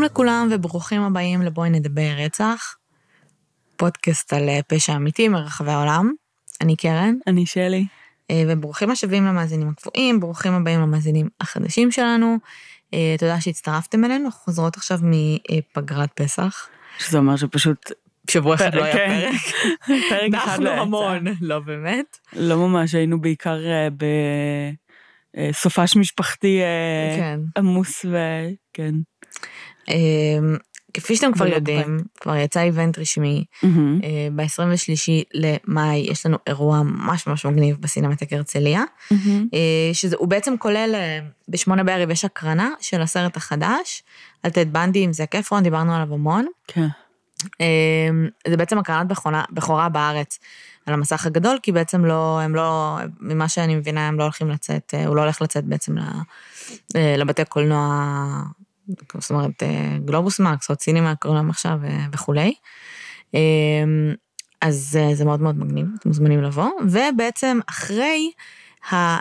שלום לכולם וברוכים הבאים לבואי נדבר רצח, פודקאסט על אה, פשע אמיתי מרחבי העולם. אני קרן, אני שלי. אה, וברוכים השבים למאזינים הקבועים, ברוכים הבאים למאזינים החדשים שלנו. אה, תודה שהצטרפתם אלינו, אנחנו חוזרות עכשיו מפגרת פסח. שזה אומר שפשוט... שבוע אחד לא היה כן. פרק. פרק אחד לא. המון, לא באמת. לא ממש, היינו בעיקר אה, בסופש משפחתי כן. עמוס וכן. אה, כפי שאתם כבר ולא יודעים, כבר יצא איבנט רשמי. מהמם. ב-23 למאי יש לנו אירוע ממש ממש מגניב בסינמטק הרצליה. אה, שזה, הוא בעצם כולל, אה, בשמונה בערב יש הקרנה של הסרט החדש, על טד בנדי עם זק אפרון, דיברנו עליו המון. כן. אה, זה בעצם הקרנת בכורה, בארץ על המסך הגדול, כי בעצם לא, הם לא, ממה שאני מבינה, הם לא הולכים לצאת, אה, הוא לא הולך לצאת בעצם אה, לבתי קולנוע, זאת אומרת, אה, גלובוס מקס או צינימה קוראים להם עכשיו אה, וכולי. אה, אז אה, זה מאוד מאוד מגניב, אתם מוזמנים לבוא, ובעצם אחרי ה- אה,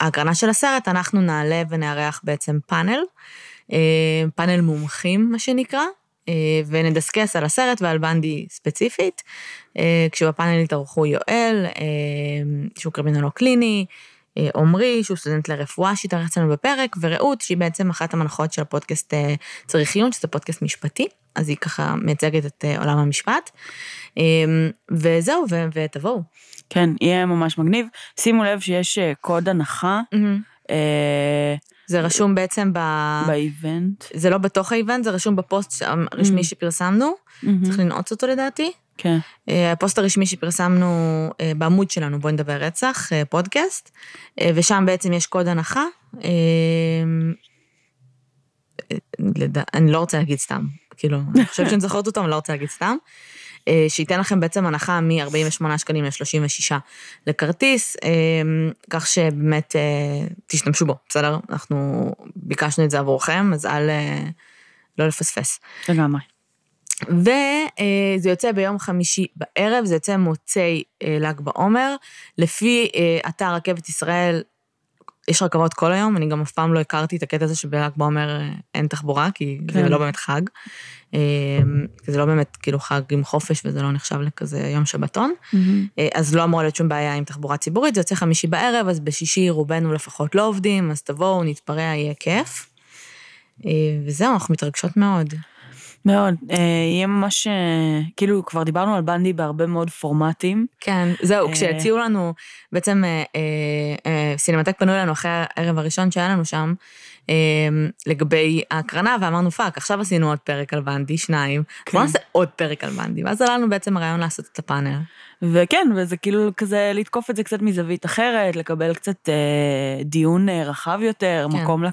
ההקרנה של הסרט, אנחנו נעלה ונארח בעצם פאנל, פאנל מומחים, מה שנקרא, ונדסקס על הסרט ועל בנדי ספציפית, כשבפאנל יתארחו יואל, שהוא קרימינולוג קליני, עמרי, שהוא סטודנט לרפואה שהתארח אצלנו בפרק, ורעות, שהיא בעצם אחת המנחות של הפודקאסט אה, צריך עיון, שזה פודקאסט משפטי, אז היא ככה מייצגת את אה, עולם המשפט. אה, וזהו, ו- ותבואו. כן, יהיה ממש מגניב. שימו לב שיש אה, קוד הנחה אה, זה רשום בעצם ב... ב event. זה לא בתוך ה event, זה רשום בפוסט הרשמי Mm. שפרסמנו, מהמם. צריך לנעוץ אותו לדעתי. כן. אה, הפוסט הרשמי שפרסמנו אה, בעמוד שלנו, בוא נדבר רצח, אה, פודקאסט, ושם בעצם יש קוד הנחה. אני לא רוצה להגיד סתם, כאילו, אני חושבת שאני זוכרת אותו, אני לא רוצה להגיד סתם. שייתן לכם בעצם הנחה מ-48 שקלים ל-36 לכרטיס, כך שבאמת תשתמשו בו, בסדר? אנחנו ביקשנו את זה עבורכם, אז אל... לא לפספס. לגמרי. וזה יוצא ביום חמישי בערב, זה יוצא מוצאי אה, ל"ג בעומר. לפי אה, אתר רכבת ישראל, יש רכבות כל היום, אני גם אף פעם לא הכרתי את הקטע הזה שבל"ג בעומר אה, אין תחבורה, כי זה כן. לא באמת חג. אה, כי זה לא באמת כאילו חג עם חופש וזה לא נחשב לכזה יום שבתון. אה, אז לא אמורה להיות שום בעיה עם תחבורה ציבורית, זה יוצא חמישי בערב, אז בשישי רובנו לפחות לא עובדים, אז תבואו, נתפרע, יהיה כיף. אה, וזהו, אנחנו מתרגשות מאוד. מאוד. אה, יהיה ממש, אה, כאילו, כבר דיברנו על בנדי בהרבה מאוד פורמטים. כן, זהו, אה, כשהציעו לנו, בעצם סינמטק פנו אלינו אחרי הערב הראשון שהיה לנו שם, לגבי ההקרנה, ואמרנו, fuck, עכשיו עשינו עוד פרק על בנדי, שניים, כן. בואו נעשה עוד פרק על בנדי, ואז עלה לנו בעצם הרעיון לעשות את הפאנל. וכן, וזה כאילו כזה לתקוף את זה קצת מזווית אחרת, לקבל קצת אה, דיון אה, רחב יותר, כן. מקום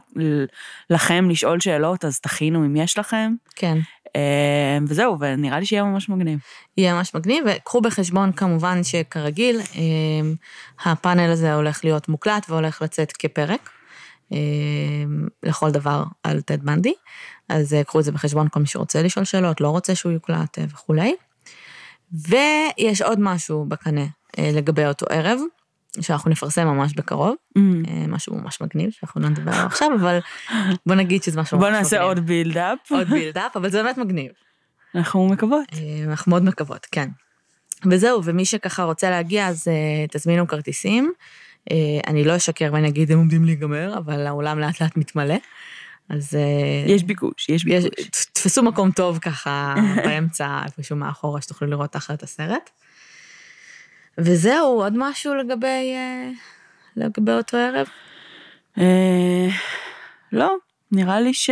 לכם לשאול שאלות, אז תכינו אם יש לכם. כן, וזהו, ונראה לי שיהיה ממש מגניב. יהיה ממש מגניב, וקחו בחשבון כמובן שכרגיל, אה, הפאנל הזה הולך להיות מוקלט והולך לצאת כפרק. אה, לכל דבר על טד בנדי, אז אה, קחו את זה בחשבון כל מי שרוצה לשאול שאלות, לא רוצה שהוא יוקלט אה, וכולי. ויש עוד משהו בקנה אה, לגבי אותו ערב, שאנחנו נפרסם ממש בקרוב, Mm. אה, משהו ממש מגניב, שאנחנו לא נדבר עליו עכשיו, אבל בוא נגיד שזה משהו ממש בוא מגניב. נעשה עוד בילדאפ. עוד בילדאפ, אבל זה באמת מגניב. אנחנו מקוות. אה, אנחנו מאוד מקוות, כן. וזהו, ומי שככה רוצה להגיע, אז אה, תזמינו כרטיסים. אני לא אשקר ואני אגיד, הם עומדים להיגמר, אבל האולם לאט לאט מתמלא. אז יש ביקוש, יש יש, ביקוש. תפסו מקום טוב ככה באמצע, איפשהו מאחורה, שתוכלו לראות את הסרט. וזהו, עוד משהו לגבי, אה, לגבי אותו ערב? אה, לא, נראה לי ש...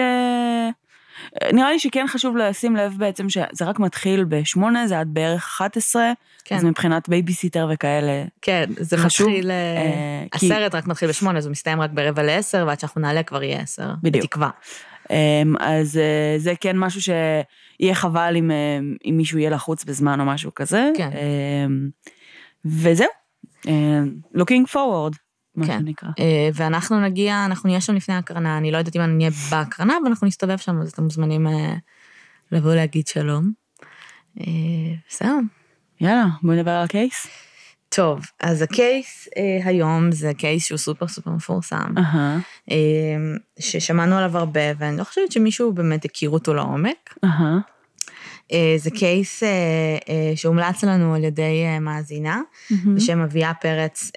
נראה לי שכן חשוב לשים לב בעצם שזה רק מתחיל בשמונה, זה עד בערך 11, כן, אז מבחינת בייביסיטר וכאלה, כן, זה חשוב, מתחיל, אה, כי- הסרט רק מתחיל בשמונה, אז הוא מסתיים רק ברבע לעשר, ועד שאנחנו נעלה כבר יהיה עשר, בדיוק. בתקווה. אמ, אז זה כן משהו שיהיה חבל אם, אם מישהו יהיה לחוץ בזמן או משהו כזה. כן. וזהו, אמ, looking forward, מה כן. שנקרא. אה, ואנחנו נגיע, אנחנו נהיה שם לפני ההקרנה, אני לא יודעת אם אני נהיה בהקרנה, אבל אנחנו נסתובב שם, אז אתם מוזמנים אה, לבוא להגיד שלום. אה, זהו. יאללה, בוא נדבר על הקייס. טוב, אז הקייס אה, היום זה קייס שהוא סופר סופר מפורסם, אהה, אה, ששמענו עליו הרבה, ואני לא חושבת שמישהו באמת הכיר אותו לעומק. אהה. אה, זה קייס אה, אה, שהומלץ לנו על ידי מאזינה. בשם אביה פרץ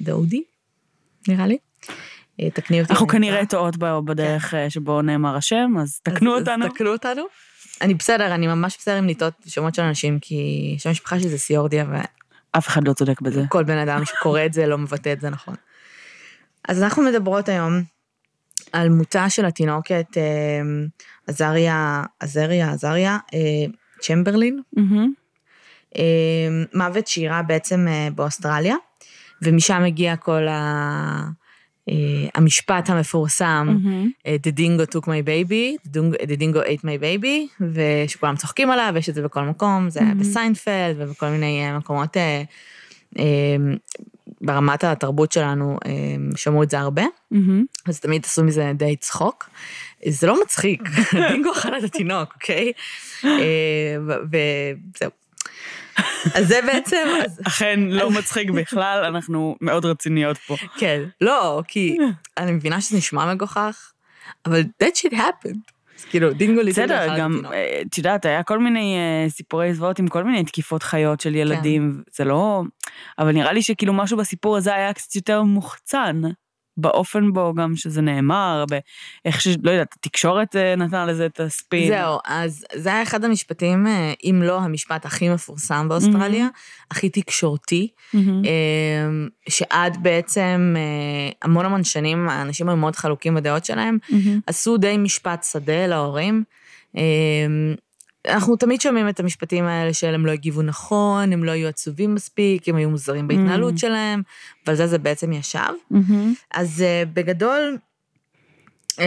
דאודי, נראה לי. תקני אותי. אנחנו כנראה. טועות בדרך אה, שבו נאמר השם, אז תקנו אותנו. אז תקנו אותנו. אני בסדר, אני ממש בסדר עם לטעות שמות של אנשים, כי שם המשפחה שלי זה סיורדיה, אף אחד לא צודק בזה. וכל בן אדם שקורא את זה לא מבטא את זה נכון. אז אנחנו מדברות היום על מותה של התינוקת עזריה, עזריה, עזריה, צ'מברלין. אה, מוות שאירע בעצם אה, באוסטרליה, ומשם הגיע כל ה... אה, המשפט המפורסם. אה, The dingo took my baby, the dingo, the dingo ate my baby, ושכולם צוחקים עליו, ויש את זה בכל מקום, זה היה. בסיינפלד ובכל מיני מקומות, אה, ברמת התרבות שלנו, אה, שמעו את זה הרבה. אז תמיד עשו מזה די צחוק. זה לא מצחיק, דינגו אכל את התינוק, אוקיי? אה, וזהו. אז זה בעצם, אכן לא מצחיק בכלל, אנחנו מאוד רציניות פה. כן, לא, כי אני מבינה שזה נשמע מגוחך, אבל that shit happened. כאילו, דינגו ליטל בסדר, גם. אה, את יודעת, היה כל מיני אה, סיפורי זוועות עם כל מיני תקיפות חיות של ילדים, זה לא... אבל נראה לי שכאילו משהו בסיפור הזה היה קצת יותר מוחצן, באופן בו גם שזה נאמר, באיך ש... לא יודעת, התקשורת אה, נתנה לזה את הספין. זהו, אז זה היה אחד המשפטים, אה, אם לא המשפט הכי מפורסם באוסטרליה, הכי תקשורתי. אה, שעד בעצם המון המון שנים, האנשים היו מאוד חלוקים בדעות שלהם, מהמם. עשו די משפט שדה להורים. אנחנו תמיד שומעים את המשפטים האלה של הם לא הגיבו נכון, הם לא היו עצובים מספיק, הם היו מוזרים בהתנהלות Mm. שלהם, ועל זה זה בעצם ישב. מהמם. אז אה, בגדול, אה,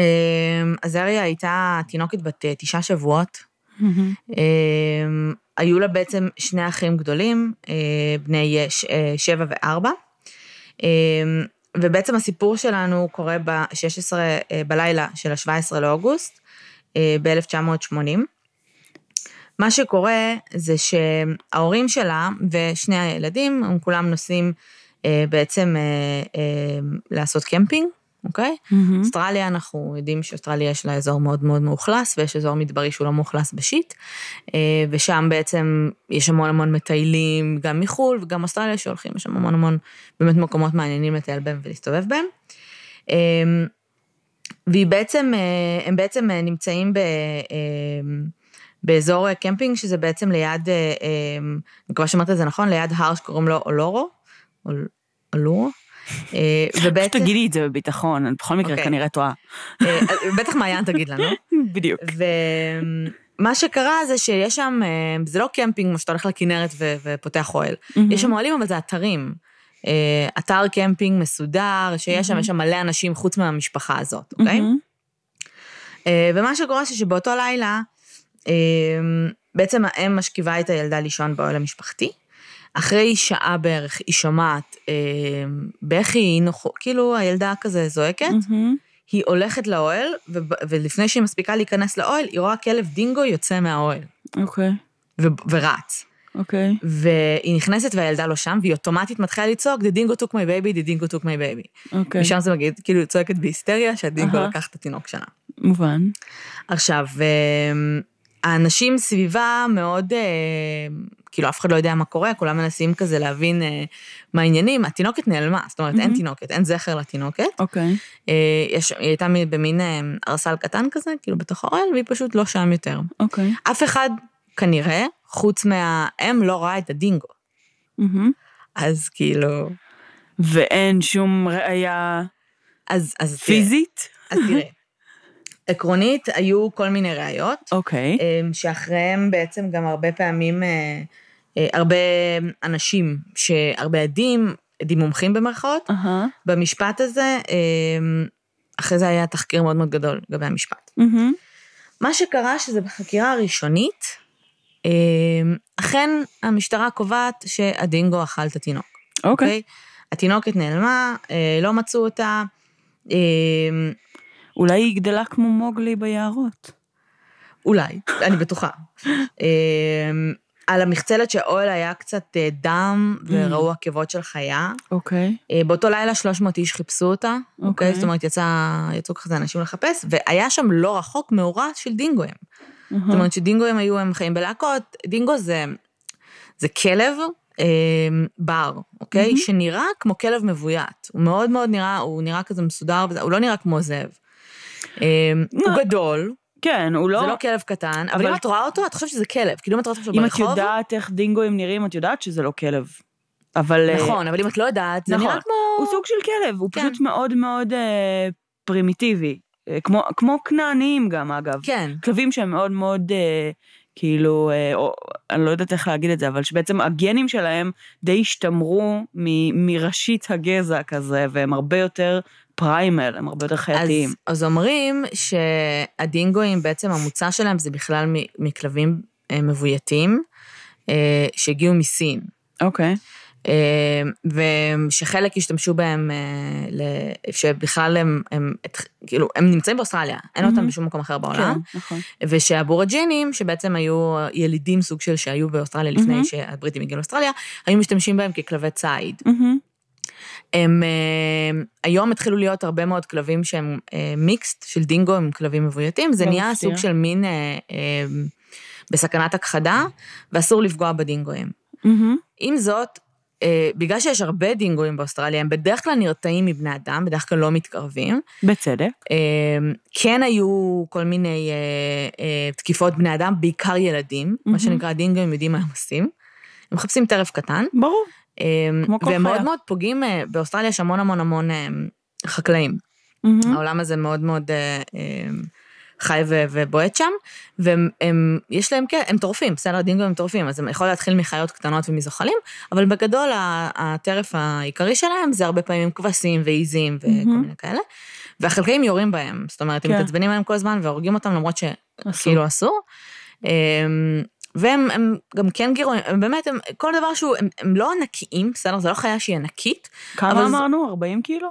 עזריה הייתה תינוקת בת אה, תשעה שבועות. מהמם. אה, היו לה בעצם שני אחים גדולים, אה, בני ש- אה, שבע וארבע. אה, ובעצם הסיפור שלנו קורה ב-16 אה, בלילה של ה-17 לאוגוסט, ב-1980. מה שקורה זה שההורים שלה ושני הילדים, הם כולם נוסעים אה, בעצם אה, אה, לעשות קמפינג, אוקיי? מהמם. אוסטרליה, אנחנו יודעים שאוסטרליה יש לה אזור מאוד מאוד מאוכלס, ויש אזור מדברי שהוא לא מאוכלס בשיט, אה, ושם בעצם יש המון המון מטיילים, גם מחו"ל וגם אוסטרליה שהולכים, יש שם המון המון באמת מקומות מעניינים לטייל בהם ולהסתובב בהם. אה, והיא בעצם, אה, הם בעצם אה, נמצאים ב... באזור אה, קמפינג, שזה בעצם ליד, אה, אה, אני מקווה שאמרתי את זה נכון, ליד הר שקוראים לו אולורו, אול- אולורו, ובעצם, תגידי את זה בביטחון, אני בכל מקרה אוקיי. כנראה טועה. בטח מעיין תגיד לנו. בדיוק. ומה שקרה זה שיש שם, זה לא קמפינג כמו שאתה הולך לכנרת ופותח אוהל. יש שם אוהלים, אבל זה אתרים. אתר קמפינג מסודר, שיש שם, יש שם מלא אנשים חוץ מהמשפחה הזאת, אוקיי? ומה שקורה זה שבאותו לילה, בעצם האם משכיבה את הילדה לישון באוהל המשפחתי. אחרי שעה בערך היא שומעת אה, בכי, נוח- כאילו הילדה כזה זועקת, מהמם. היא הולכת לאוהל, וב- ולפני שהיא מספיקה להיכנס לאוהל, היא רואה כלב דינגו יוצא מהאוהל, אוקיי, ו- ורץ. אוקיי. והיא נכנסת והילדה לא שם, והיא אוטומטית מתחילה לצעוק, The dingo took my baby, the dingo took my baby. אוקיי. משם זה מגיד, כאילו, היא צועקת בהיסטריה שהדינגו אהה. לקח את התינוק שלה. מובן. עכשיו, אה, האנשים סביבה מאוד, אה, כאילו, אף אחד לא יודע מה קורה, כולם מנסים כזה להבין אה, מה העניינים. התינוקת נעלמה, זאת אומרת, אין מהמם. תינוקת, אין זכר לתינוקת. אוקיי. אה, יש, היא הייתה במין אה, ארסל קטן כזה, כאילו, בתוך האוהל, והיא פשוט לא שם יותר. אוקיי. אף אחד, כנראה, חוץ מהאם, לא ראה את הדינגו. מהמם. אז כאילו... ואין שום ראייה אז, אז תראה, פיזית? אז תראה. עקרונית, היו כל מיני ראיות. אוקיי. אמ, שאחריהם בעצם גם הרבה פעמים, אה, אה, הרבה אנשים, שהרבה עדים, עדים מומחים במרכאות, אהה. במשפט הזה, אמ, אחרי זה היה תחקיר מאוד מאוד גדול לגבי המשפט. מהמם. מה שקרה שזה בחקירה הראשונית, אמ, אכן המשטרה קובעת שהדינגו אכל את התינוק. אוקיי. התינוקת נעלמה, אה, לא מצאו אותה. אולי היא גדלה כמו מוגלי ביערות. אולי, אני בטוחה. אמ, על המחצלת של אוהל היה קצת אה, דם, וראו עקבות של חיה. אוקיי. אה, באותו לילה 300 איש חיפשו אותה, אוקיי. אוקיי? זאת אומרת, יצא, יצאו כזה אנשים לחפש, והיה שם לא רחוק מאורע של דינגואים. זאת אומרת שדינגואים היו, הם חיים בלהקות, דינגו זה, זה כלב אה, בר, אוקיי? שנראה כמו כלב מבוית. הוא מאוד מאוד נראה, הוא נראה כזה מסודר, הוא לא נראה כמו זאב. אה, הוא מה? גדול, כן, הוא לא... זה לא כלב קטן, אבל אם את רואה אותו, את חושבת שזה כלב. כאילו אם את רואה אותו אם את ברחוב, יודעת איך דינגואים נראים, את יודעת שזה לא כלב. אבל... אה, נכון, אבל אם את לא יודעת, זה נכון. נראה כמו... הוא סוג של כלב, הוא כן. פשוט מאוד מאוד אה, פרימיטיבי. אה, כמו, כמו כנעניים גם, אגב. כן, כלבים שהם מאוד מאוד, אה, כאילו, אה, או, אני לא יודעת איך להגיד את זה, אבל שבעצם הגנים שלהם די השתמרו מ, מראשית הגזע כזה, והם הרבה יותר פריימל, הם הרבה יותר חייתיים. אז, אז אומרים שהדינגואים, בעצם המוצא שלהם זה בכלל מכלבים אה, מבויתים, אה, שהגיעו מסין. אוקיי. אה, ושחלק השתמשו בהם, שבכלל הם, הם, כאילו, הם נמצאים באוסטרליה, אין אותם מהמם. בשום מקום אחר בעולם. כן, נכון. ושהבורג'ינים, שבעצם היו ילידים סוג של שהיו באוסטרליה לפני מהמם. שהבריטים הגיעו לאוסטרליה, היו משתמשים בהם ככלבי ציד. מהמם. הם אה, היום התחילו להיות הרבה מאוד כלבים שהם אה, מיקסט של דינגו עם כלבים מבויתים, זה לא נהיה מפתיע. סוג של מין אה, אה, בסכנת הכחדה, ואסור לפגוע בדינגואים. מהמם. עם זאת, אה, בגלל שיש הרבה דינגואים באוסטרליה, הם בדרך כלל נרתעים מבני אדם, בדרך כלל לא מתקרבים. בצדק. אה, כן היו כל מיני אה, אה, תקיפות בני אדם, בעיקר ילדים, מה מהמם. שנקרא דינגואים יודעים מה הם עושים. הם מחפשים טרף קטן. ברור. אמ, והם. מאוד מאוד פוגעים, אה, באוסטרליה יש המון המון המון אמ, חקלאים. מהמם. העולם הזה מאוד מאוד אה, אמ, חי ובועט שם, והם, הם, יש להם, כן, הם טורפים, בסדר, דינגו הם טורפים, אז הם יכול להתחיל מחיות קטנות ומזוחלים, אבל בגדול הטרף העיקרי שלהם זה הרבה פעמים כבשים ועיזים וכל מהמם. מיני כאלה, והחקלאים יורים בהם, זאת אומרת, הם כן. מתעצבנים עליהם כל הזמן והורגים אותם למרות. שכאילו אסור. והם הם גם כן גירויים, הם באמת, הם, כל דבר שהוא, הם, הם לא ענקיים, בסדר, זה לא חיה שהיא ענקית, כמה אמרנו? 40 קילו?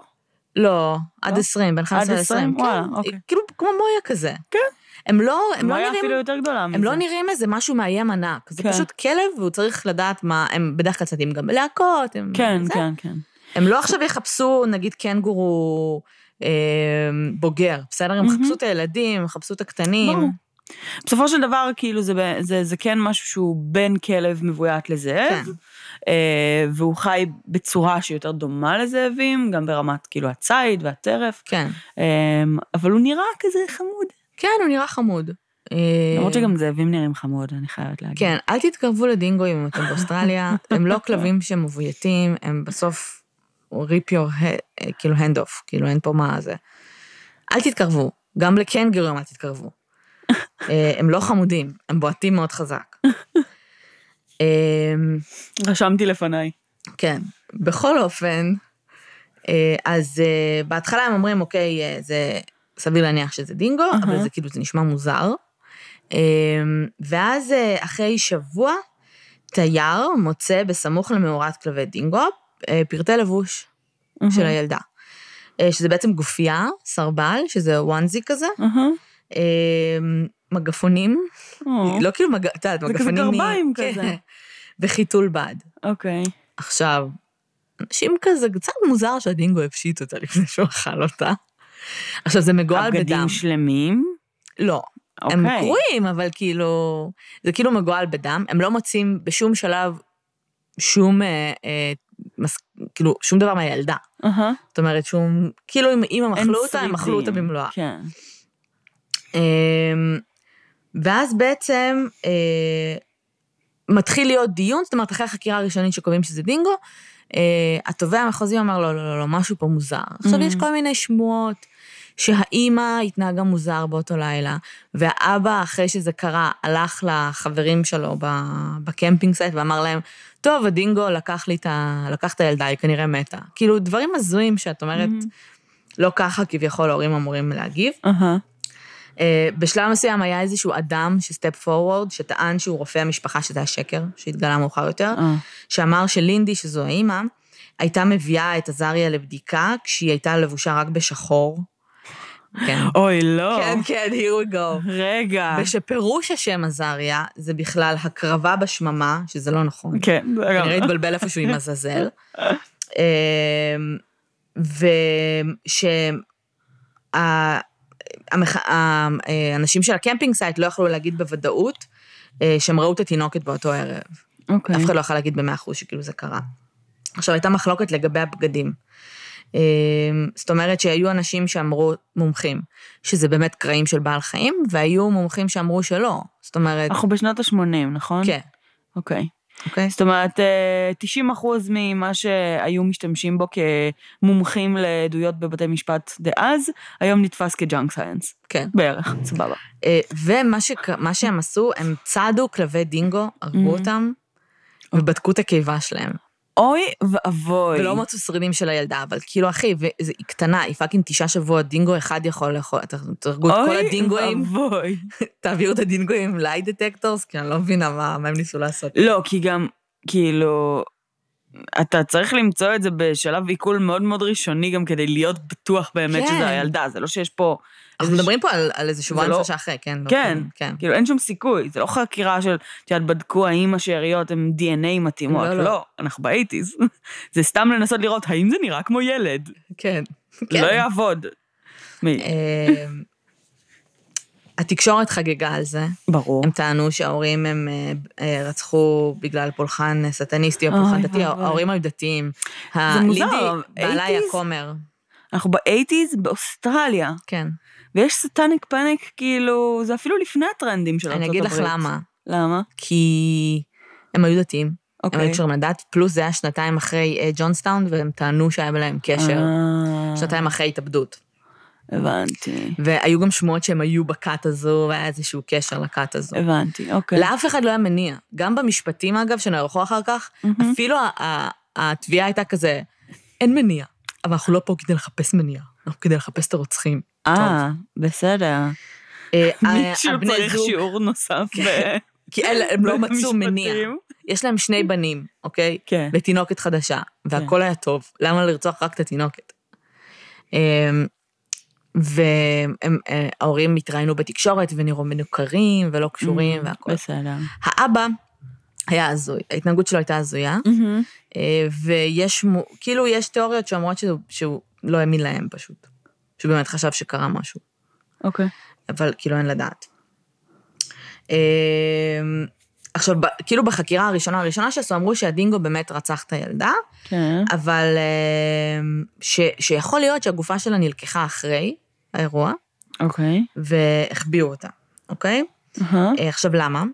לא, עד לא? 20, בין 15 עד 20? ל-20, וואלה, כן, אוקיי. כאילו כמו מויה כזה. כן. הם לא, הם לא נראים, אפילו יותר גדולה מזה. הם לא נראים איזה משהו מאיים ענק, זה כן. פשוט כלב והוא צריך לדעת מה, הם בדרך כלל צדים גם בלהקות, הם, כן, זה. כן, כן. הם לא עכשיו יחפשו נגיד קנגורו אה, בוגר, בסדר? הם מהמם. יחפשו את הילדים, יחפשו את הקטנים. ברור. בסופו של דבר, כאילו, זה, זה, זה כן משהו שהוא בין כלב מבוית לזאב, כן. אה, והוא חי בצורה שיותר דומה לזאבים, גם ברמת, כאילו, הציד והטרף, כן. אה, אבל הוא נראה כזה חמוד. כן, הוא נראה חמוד. אה, למרות שגם זאבים נראים חמוד, אני חייבת להגיד. כן, אל תתקרבו לדינגואים אם אתם באוסטרליה, הם לא כלבים שמבויתים, הם בסוף ריפ יור, כאילו hand off, כאילו אין פה מה זה. אל תתקרבו, גם לקנגורים אל תתקרבו. אה, הם לא חמודים, הם בועטים מאוד חזק. אה, רשמתי לפניי. כן, בכל אופן, אה, אז אה, בהתחלה הם אומרים, אוקיי, זה סביר להניח שזה דינגו, אבל אהה. זה כאילו, זה נשמע מוזר. אה, ואז אחרי שבוע, תייר מוצא בסמוך למאורת כלבי דינגו פרטי לבוש של הילדה. שזה בעצם גופייה, סרבל, שזה וואנזי כזה, אהה. אה, מגפונים, לא כאילו, את יודעת, זה כזה מגפונים... גרביים כן. כזה. וחיתול בד. אוקיי. עכשיו, אנשים כזה, קצת מוזר שהדינגו הפשיט אותה לפני שהוא אכל אותה. עכשיו, זה מגואל בדם. הבגדים שלמים? לא, הם אוקיי. קרועים, אבל כאילו, זה כאילו מגואל בדם. הם לא מוצאים בשום שלב שום, אה, אה, מס, כאילו, שום דבר מהילדה. אהה. זאת אומרת, שום, כאילו, אם, הם אכלו אותה, הם אכלו אותה. במלואה. כן. אמ, ואז בעצם אה, מתחיל להיות דיון, זאת אומרת, אחרי החקירה הראשונית שקובעים שזה דינגו, אה, התובע המחוזי אומר, לא, לא, לא, לא, משהו פה מוזר. עכשיו. יש כל מיני שמועות שהאימא התנהגה מוזר באותו לילה, והאבא, אחרי שזה קרה, הלך לחברים שלו ב camping site ואמר להם, טוב, הדינגו לקח לי את ה... לקח את הילדה, היא כנראה מתה. כאילו, דברים הזויים שאת אומרת, Mhm. לא ככה כביכול ההורים אמורים להגיב. אהה. Uh, בשלב מסוים היה איזשהו אדם שסטפ פורוורד, שטען שהוא רופא המשפחה, שזה השקר, שהתגלה מאוחר יותר, אה. שאמר שלינדי, שזו האימא, הייתה מביאה את עזריה לבדיקה כשהיא הייתה לבושה רק בשחור, כן. אוי, לא. כן, כן, here we go. רגע. ושפירוש השם עזריה זה בכלל הקרבה בשממה, שזה לא נכון. כן, זה גם... כנראה התבלבל איפשהו עם עזאזל. אמ, ושהאנשים של ה camping site לא יכלו להגיד בוודאות אה, שהם ראו את התינוקת באותו ערב. אוקיי. אף אחד לא יכול להגיד במאה אחוז שכאילו זה קרה. עכשיו, הייתה מחלוקת לגבי הבגדים. אמ, זאת אומרת שהיו אנשים שאמרו, מומחים, שזה באמת קרעים של בעל חיים, והיו מומחים שאמרו שלא. זאת אומרת, אנחנו בשנות ה-80, נכון? כן, אוקיי. אוקיי? זאת אומרת, אה, 90 אחוז ממה שהיו משתמשים בו כמומחים לעדויות בבתי משפט דאז, היום נתפס כ junk science. כן. בערך, סבבה. אה, ומה מה שהם עשו, הם צדו כלבי דינגו, הרגו Mhm. אותם, ובדקו את הקיבה שלהם. אוי ואבוי. ולא מצאו שרידים של הילדה, אבל כאילו, אחי, היא קטנה, היא fucking תשעה שבועות, דינגו אחד יכול לאכול, ת- תהרגו את כל הדינגואים, אוי ואבוי. תעבירו את הדינגואים ל-lie detectors, כי אני לא מבינה מה מה הם ניסו לעשות. לא, כי גם, כאילו, אתה צריך למצוא את זה בשלב עיכול מאוד מאוד ראשוני, גם כדי להיות בטוח באמת כן. שזה הילדה, זה לא שיש פה... אנחנו מדברים פה על, על איזה שבועיים לא- שלושה אחרי, כן? לא כן, כן. כאילו אין שום סיכוי, זה לא חקירה של, את יודעת, בדקו האם השאריות הן DNA מתאימות, לא, לא, לא. לא, אנחנו באייטיז. זה סתם לנסות לראות האם זה נראה כמו ילד, כן. לא יעבוד. מי- אה, התקשורת חגגה על זה. ברור. הם טענו שההורים הם אה, אה, רצחו בגלל פולחן שטניסטי או פולחן דתי. ההורים היו דתיים. זה מוזר, בעלה היה 80s? כומר. אנחנו ב eighties באוסטרליה, כן. ויש satanic panic, כאילו, זה אפילו לפני הטרנדים של ארצות אני הברית. אגיד לך למה. למה? כי הם היו דתיים, הם אוקיי. היו קשורים לדת, פלוס זה היה שנתיים אחרי אה, ג'ונסטאון, והם טענו שהיה להם קשר, אה, שנתיים אחרי התאבדות. הבנתי, והיו גם שמועות שהם היו בכת הזו, והיה איזשהו קשר לכת הזו. הבנתי, אוקיי. לאף אחד לא היה מניע. גם במשפטים, אגב, שנערכו אחר כך, מהמם. אפילו התביעה הייתה כזה, אין מניע, אבל אנחנו לא פה כדי לחפש מניע, אנחנו כדי לחפש את הרוצחים. אה, בסדר. אה, מישהו הבני צריך שיעור נוסף ב... כי הם לא מצאו. מניע. יש להם שני בנים, אוקיי? כן. ותינוקת חדשה, והכל היה טוב. למה לרצוח רק את התינוקת? וההורים התראיינו בתקשורת ונראו מנוכרים ולא קשורים Mm, והכל. בסדר. האבא היה הזוי, ההתנהגות שלו הייתה הזויה, אה, ויש, כאילו יש תיאוריות שאומרות שהוא, שהוא לא האמין להם פשוט. שהוא באמת חשב שקרה משהו, אוקיי. אבל כאילו אין לדעת. אה, עכשיו, כאילו בחקירה הראשונה הראשונה שעשו, אמרו שהדינגו באמת רצח את הילדה, כן. אבל אה, ש, שיכול להיות שהגופה שלה נלקחה אחרי האירוע, אוקיי. והחביאו אותה, אוקיי? אה, עכשיו, למה?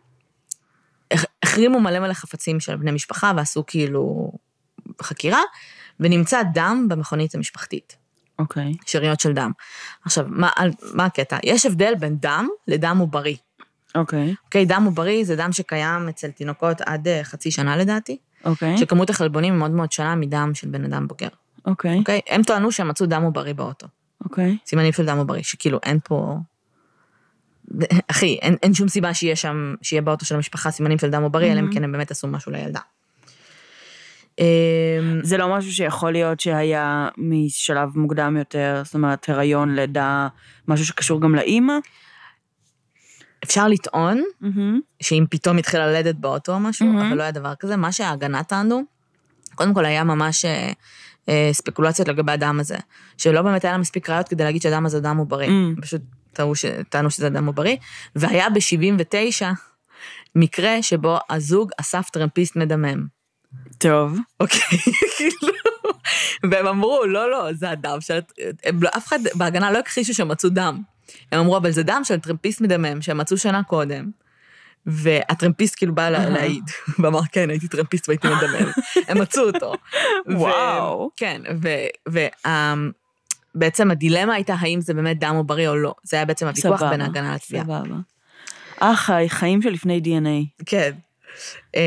הח- החרימו מלא מלא חפצים של בני משפחה ועשו כאילו חקירה, ונמצא דם במכונית המשפחתית, אוקיי. שאריות של דם. עכשיו, מה, מה הקטע? יש הבדל בין דם לדם עוברי. אוקיי. אוקיי, דם עוברי זה דם שקיים אצל תינוקות עד אה, חצי שנה לדעתי, אוקיי. שכמות החלבונים היא מאוד מאוד שונה מדם של בן אדם בוגר. אוקיי. אוקיי? הם טענו שהם מצאו דם עוברי באוטו. אוקיי. סימנים של דם עוברי, שכאילו אין פה... אחי, אין, אין שום סיבה שיהיה שם, שיהיה באוטו של המשפחה סימנים של דם עוברי, אלא אם Mhm. כן הם באמת עשו משהו לילדה. אמ, זה לא משהו שיכול להיות שהיה משלב מוקדם יותר, זאת אומרת, הריון, לידה, משהו שקשור גם לאימא? אפשר לטעון שאם פתאום התחילה ללדת באוטו או משהו, Mhm. אבל לא היה דבר כזה. מה שההגנה טענו, קודם כל היה ממש אה, ספקולציות לגבי הדם הזה, שלא באמת היה לה מספיק ראיות כדי להגיד שהדם הזה דם עוברי. Mm. פשוט טענו, ש... טענו שזה דם עוברי, והיה ב-79 מקרה שבו הזוג אסף טרמפיסט מדמם. טוב. אוקיי, כאילו, והם אמרו, לא, לא, זה הדם של... הם לא, אף אחד בהגנה לא הכחישו שהם מצאו דם. הם אמרו, אבל זה דם של טרמפיסט מדמם שהם מצאו שנה קודם. והטרמפיסט כאילו בא לה- להעיד, ואמר, כן, הייתי טרמפיסט והייתי מדמם. הם מצאו אותו. וואו. כן, ובעצם הדילמה הייתה האם זה באמת דם עוברי או לא. זה היה בעצם הוויכוח בין ההגנה לתביעה. סבבה. אה, חי, חיים שלפני DNA. כן. אמ,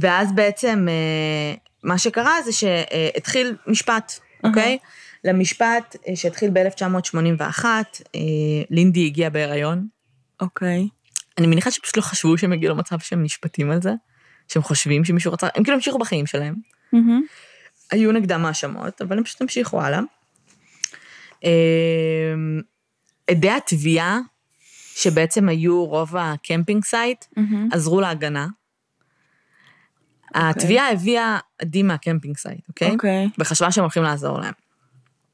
ואז בעצם אה, מה שקרה זה שהתחיל משפט, אוקיי? למשפט אה, שהתחיל ב-1981, לינדי הגיעה בהיריון. אוקיי. אני מניחה שפשוט לא חשבו שהם הגיעו למצב שהם נשפטים על זה, שהם חושבים שמישהו רצח, הם כאילו המשיכו בחיים שלהם. היו נגדם האשמות, אבל הם פשוט המשיכו הלאה. אמ, עדי התביעה, שבעצם היו רוב ה camping site. עזרו להגנה. התביעה הביאה עדים מה camping site, אוקיי? אוקיי, וחשבה שהם הולכים לעזור להם.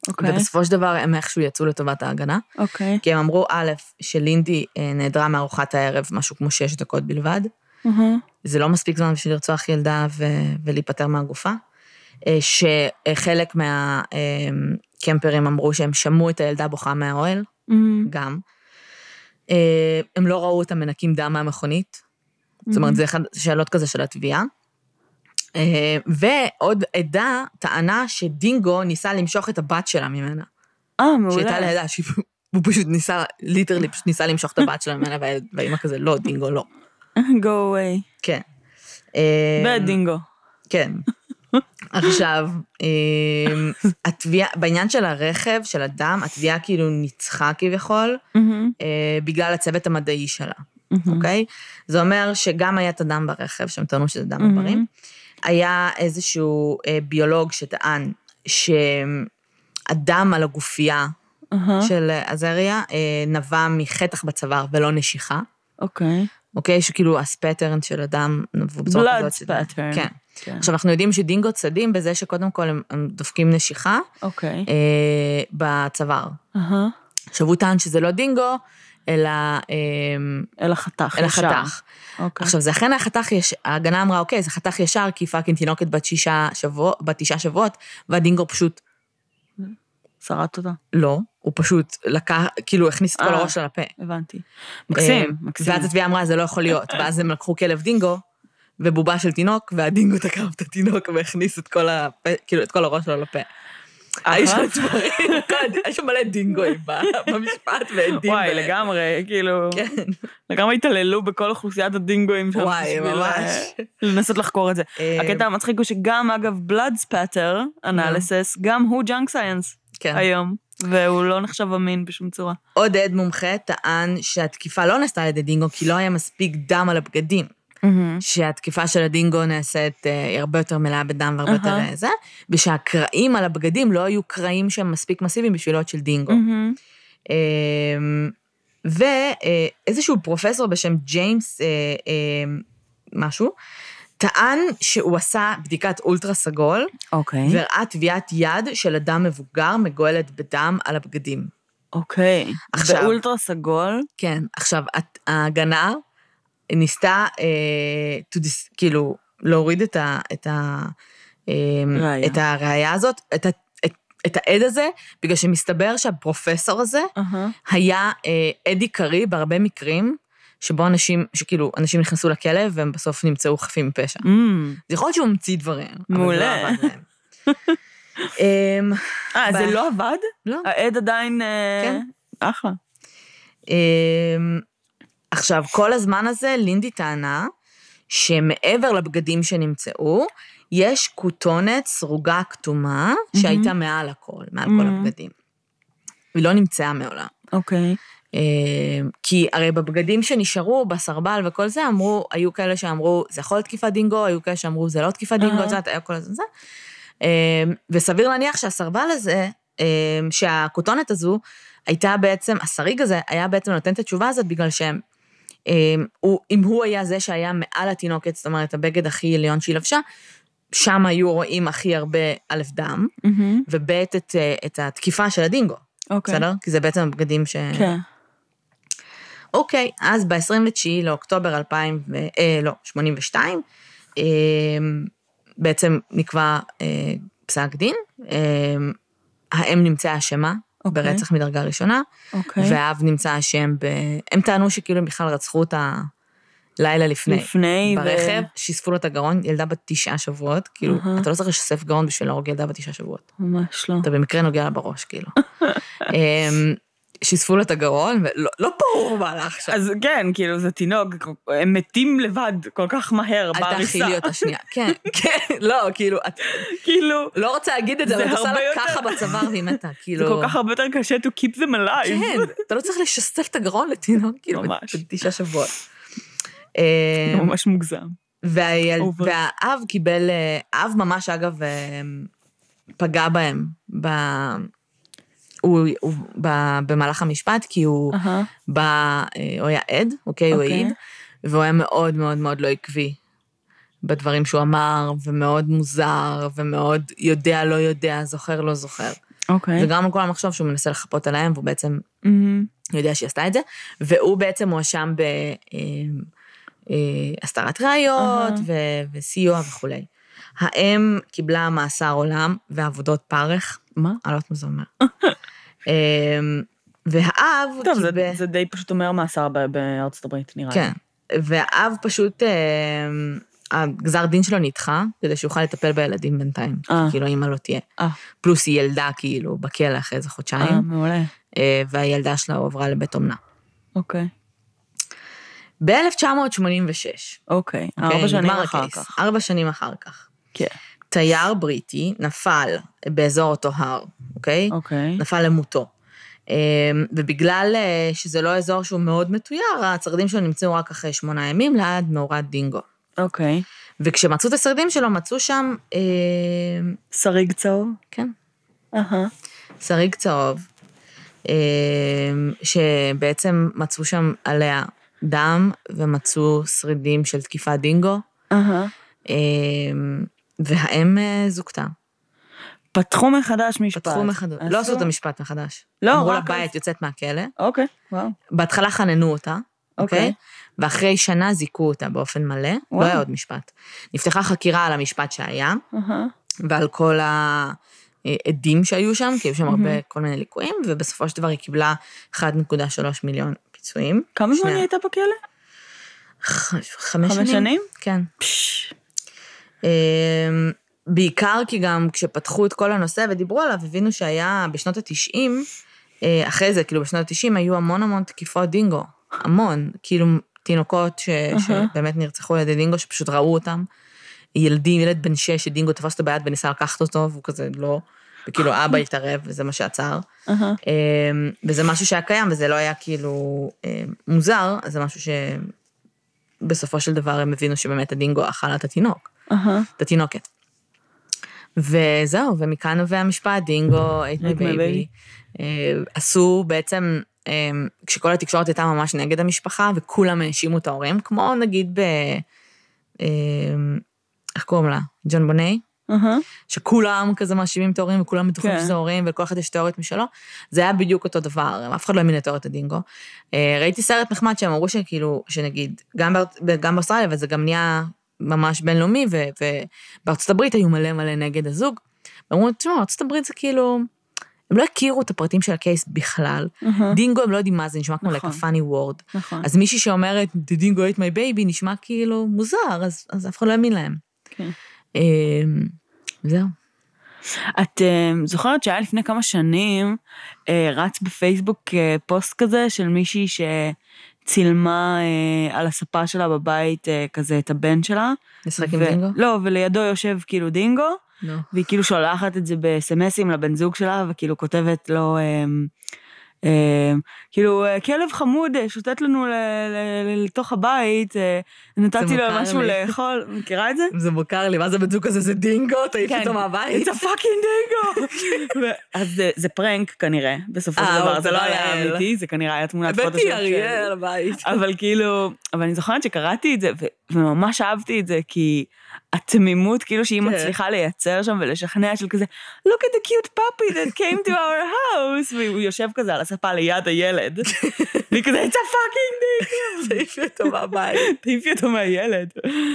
אוקיי, ובסופו של דבר הם איכשהו יצאו לטובת ההגנה. אוקיי. כי הם אמרו, א', שלינדי אה, נעדרה מארוחת הערב משהו כמו שש דקות בלבד. מהמם. זה לא מספיק זמן בשביל לרצוח ילדה ו- ולהיפטר מהגופה. אה, שחלק מהקמפרים אמרו שהם שמעו את הילדה בוכה מהאוהל, מהמם. גם. אה, הם לא ראו אותה מנקים דם מהמכונית. זאת אומרת, זה אחד שאלות כזה של התביעה. אה, ועוד עדה טענה שדינגו ניסה למשוך את הבת שלה ממנה. אה, מעולה. שהייתה לידה, שהוא פשוט ניסה, ליטרלי פשוט ניסה למשוך את הבת שלה ממנה, והאימא כזה, לא, דינגו, לא. go away. כן. אה, בדינגו. כן. עכשיו, אמ, התביעה, בעניין של הרכב, של הדם, התביעה כאילו ניצחה כביכול. אה, בגלל הצוות המדעי שלה. אוקיי? זה אומר שגם היה את הדם ברכב, שהם טענו שזה דם. עברים. היה איזשהו אה, ביולוג שטען שהדם על הגופייה אהה. של עזריה אה, נבע מחתך בצוואר ולא נשיכה, אוקיי. אוקיי? שכאילו הספטרן של הדם נבעו בצורה כזאת. ש- pattern. כן. כן. עכשיו, אנחנו יודעים שדינגו צדים בזה שקודם כל הם, הם דופקים נשיכה אוקיי. אה, בצוואר. אהה. עכשיו, הוא טען שזה לא דינגו, אלא, אה, אל החתך. אלא ישר. חתך. אוקיי. עכשיו, זה אכן היה חתך ישר, ההגנה אמרה, אוקיי, זה חתך ישר, כי fucking תינוקת בת שישה שבועות, בת תשעה שבועות, והדינגו פשוט שרדת אותה. לא, הוא פשוט לקח, כאילו, הכניס את כל אה. הראש שלה לפה. הבנתי. מקסים, אה, מקסים. ואז התביעה אמרה, זה לא יכול להיות. ואז הם לקחו כלב דינגו, ובובה של תינוק, והדינגו תקף את התינוק והכניס את כל הפה, כאילו, את כל הראש שלו לפה. היו שם דברים, היו שם מלא דינגואים ב- במשפט, ועדים. וואי, לגמרי, כאילו, כן, לגמרי התעללו בכל אוכלוסיית הדינגואים שם. וואי, ממש. אה, לנסות לחקור את זה. אה, הקטע המצחיק הוא שגם, אגב, blood spatter analysis, גם הוא junk science כן. היום, והוא לא נחשב אמין בשום צורה. עוד עד מומחה טען שהתקיפה לא נעשתה על ידי דינגו, כי לא היה מספיק דם על הבגדים. שהתקיפה של הדינגו נעשית, אה, היא הרבה יותר מלאה בדם והרבה יותר אהה. אה, זה, ושהקרעים על הבגדים לא היו קרעים שהם מספיק מסיביים בשביל של דינגו. מהמם. אמ, ואיזשהו פרופסור בשם ג'יימס אה, אה, משהו, טען שהוא עשה בדיקת אולטרה סגול, אוקיי. והראה טביעת יד של אדם מבוגר מגואלת בדם על הבגדים. אוקיי. עכשיו- באולטרה סגול, כן, עכשיו, ההגנה ניסתה, אה, dis- כאילו, להוריד את ה... את ה... אה, ראיה. את הראייה הזאת, את, ה- את, את העד הזה, בגלל שמסתבר שהפרופסור הזה אהה. היה אה, עד עיקרי בהרבה מקרים, שבו אנשים, שכאילו, אנשים נכנסו לכלא והם בסוף נמצאו חפים מפשע. אמ, זה יכול להיות שהוא המציא דברים, אבל זה מעולה. לא עבד להם. אמ, אה, זה לא עבד? לא. העד עדיין... אה, כן. אחלה. עכשיו, כל הזמן הזה לינדי טענה שמעבר לבגדים שנמצאו, יש כותונת סרוגה כתומה שהייתה מעל הכל, מעל כל מהמם. הבגדים. היא לא נמצאה מעולם. אוקיי. אמ, כי הרי בבגדים שנשארו, בסרבל וכל זה, אמרו, היו כאלה שאמרו, זה יכול להיות תקיפת דינגו, היו כאלה שאמרו, זה לא תקיפת דינגו. את יודעת, היה כל הזמן זה. אמ, וסביר להניח שהסרבל הזה, שהכותונת הזו, הייתה בעצם, השריג הזה היה בעצם נותן את התשובה הזאת בגלל שהם, הוא- אם הוא היה זה שהיה מעל התינוקת, זאת אומרת, הבגד הכי עליון שהיא לבשה, שם היו רואים הכי הרבה א' דם, מהמם. וב' את, אה, את התקיפה של הדינגו, אוקיי. בסדר? כי זה בעצם הבגדים ש... כן. אוקיי, אז ב-29 לאוקטובר 2000, ו- אה, לא, 82, אה, בעצם נקבע אה, פסק דין. אה, האם נמצאה אשמה אוקיי. ברצח מדרגה ראשונה, אוקיי. והאב נמצא אשם ב... הם טענו שכאילו הם בכלל רצחו אותה לילה לפני. לפני, ו- ברכב, שיספו לו את הגרון, ילדה בת תשעה שבועות, כאילו, אהה. אתה לא צריך לשסף גרון בשביל להרוג ילדה בת תשעה שבועות. ממש לא. אתה במקרה נוגע לה בראש, כאילו. שיספו לו את הגרון, ולא לא ברור מה הלך שם. אז כן, כאילו, זה תינוק, הם מתים לבד כל כך מהר אל בעריסה. תאכילי אותה שנייה. כן, כן, לא, כאילו, את כאילו, לא רוצה להגיד את זה, זה אבל את עושה לה ככה בצוואר והיא מתה, זה כאילו... כל כך הרבה יותר קשה to keep them alive. כן, אתה לא צריך לשסף את הגרון לתינוק, כאילו, ממש. בתשעה שבועות. זה אמ, ממש מוגזם. והאב קיבל, אה, האב ממש, אגב, אה, פגע בהם. ב... הוא, הוא ב, במהלך המשפט, כי הוא אהה. בא, אה, הוא היה עד, אוקיי? הוא אוקיי. העיד, והוא היה מאוד מאוד מאוד לא עקבי בדברים שהוא אמר, ומאוד מוזר, ומאוד יודע, לא יודע, זוכר, לא זוכר. אוקיי. וגרם לכולם לחשוב שהוא מנסה לחפות עליהם, והוא בעצם מהמם. יודע שהיא עשתה את זה, והוא בעצם הואשם בהסתרת ראיות אהה. ו- וסיוע וכולי. האם קיבלה מאסר עולם ועבודות פרך, מה? אני לא יודעת מה זה אומר. אמ, והאב טוב, זה- קיבל- זה די פשוט אומר מאסר ב- בארצות הברית, נראה לי. כן, והאב פשוט, אמ, הגזר דין שלו נדחה, כדי שיוכל לטפל בילדים בינתיים, אה. כאילו אמא לא תהיה. אה. פלוס היא ילדה כאילו בכלא אחרי איזה אה, חודשיים, מעולה. אה, והילדה שלה הועברה לבית אומנה. אוקיי. ב-1986, אוקיי. אוקיי, ארבע שנים נגמר אחר. כך. ארבע שנים אחר כך. כן. תייר בריטי נפל באזור אותו הר, אוקיי? אוקיי. נפל למותו. אמ, ובגלל אה, שזה לא אזור שהוא מאוד מתויר, הצרדים שלו נמצאו רק אחרי שמונה ימים ליד מאורת דינגו. אוקיי. וכשמצאו את השרידים שלו, מצאו שם, אה, שריג צהוב? כן, אהה. שריג צהוב, אה, שבעצם מצאו שם עליה דם, ומצאו שרידים של תקיפת דינגו, אהה. אה, והאם אה, זוכתה. פתחו מחדש משפט. פתחו מחדש, לא עשו את המשפט מחדש. לא, אמרו רק- לבית, יוצאת מהכלא. אוקיי, וואו. בהתחלה חננו אותה, אוקיי. אוקיי? ואחרי שנה זיכו אותה באופן מלא, לא וואו. היה עוד משפט. נפתחה חקירה על המשפט שהיה. ועל כל העדים שהיו שם, כי היו שם הרבה כל מיני ליקויים, ובסופו של דבר היא קיבלה 1.3 מיליון פיצויים. כמה זמן. היא הייתה בכלא? חמש חמש שנים? כן. פשש. אמ, בעיקר כי גם כשפתחו את כל הנושא ודיברו עליו, הבינו שהיה בשנות ה-90, אחרי זה, כאילו בשנות ה-90 היו המון המון תקיפות דינגו. המון. כאילו תינוקות ש... שבאמת נרצחו על ידי דינגו, שפשוט ראו אותם. ילדים, ילד בן שש, שדינגו תפס אותו ביד וניסה לקחת אותו, והוא כזה לא... וכאילו אבא התערב, וזה מה שעצר. אמ, וזה משהו שהיה קיים, וזה לא היה כאילו אמ, מוזר, זה משהו שבסופו של דבר הם הבינו שבאמת הדינגו אכל את התינוק. את התינוקת. וזהו, ומכאן נובע המשפט, דינגו, my my baby. אה, עשו בעצם, אה, כשכל התקשורת הייתה ממש נגד המשפחה, וכולם האשימו את ההורים, כמו נגיד ב... אה, איך קוראים לה? ג'ון בוני? שכולם כזה מאשימים את ההורים, וכולם בטוחים כן. שזה הורים, ולכל אחד יש תיאוריות משלו. זה היה בדיוק אותו דבר, אף אחד לא האמין לתיאוריות הדינגו. ראיתי סרט נחמד שהם אמרו שכאילו, שנגיד, גם באוסטרליה, וזה גם נהיה ממש בינלאומי, ו- ובארצות הברית היו מלא מלא נגד הזוג. ואמרו, תשמעו, ארצות הברית זה כאילו, הם לא הכירו את הפרטים של הקייס בכלל. אהה. דינגו הם לא יודעים מה זה, נשמע כמו נכון. funny word. נכון. אז מישהי שאומרת, The dingo ate my baby, נשמע כאילו מוזר, אז, אז אף אחד לא האמין להם. כן. אה, זהו. את אה, זוכרת שהיה לפני כמה שנים, אה, רץ בפייסבוק אה, פוסט כזה של מישהי שצילמה אה, על הספה שלה בבית אה, כזה את הבן שלה. לשחק עם ו- דינגו? לא, ולידו יושב כאילו דינגו, לא. והיא כאילו שולחת את זה בסמסים לבן זוג שלה, וכאילו כותבת לו, אמ, כאילו, אה, כלב חמוד אה, שוטט לנו לתוך הבית, אה, נתתי לו משהו. לאכול, מכירה את זה? זה מוכר לי, מה זה זוג הזה? זה דינגו? תעיף כן. אותו מהבית? It's a fucking dingo! ו- אז זה- זה פרנק כנראה, בסופו של דבר, זה לא היה. אמיתי, זה כנראה היה תמונת הבאתי פוטושופ. אריה לבית. אבל כאילו, אבל אני זוכרת שקראתי את זה, וממש אהבתי את זה, כי התמימות, כאילו שהיא כן. מצליחה לייצר שם ולשכנע של כזה, look at the cute puppy that came to our house, והוא יושב כזה על הספה ליד הילד, והיא כזה, it's a fucking dingo, תעיפי אותו מהבית. תעיפי אותו מהילד.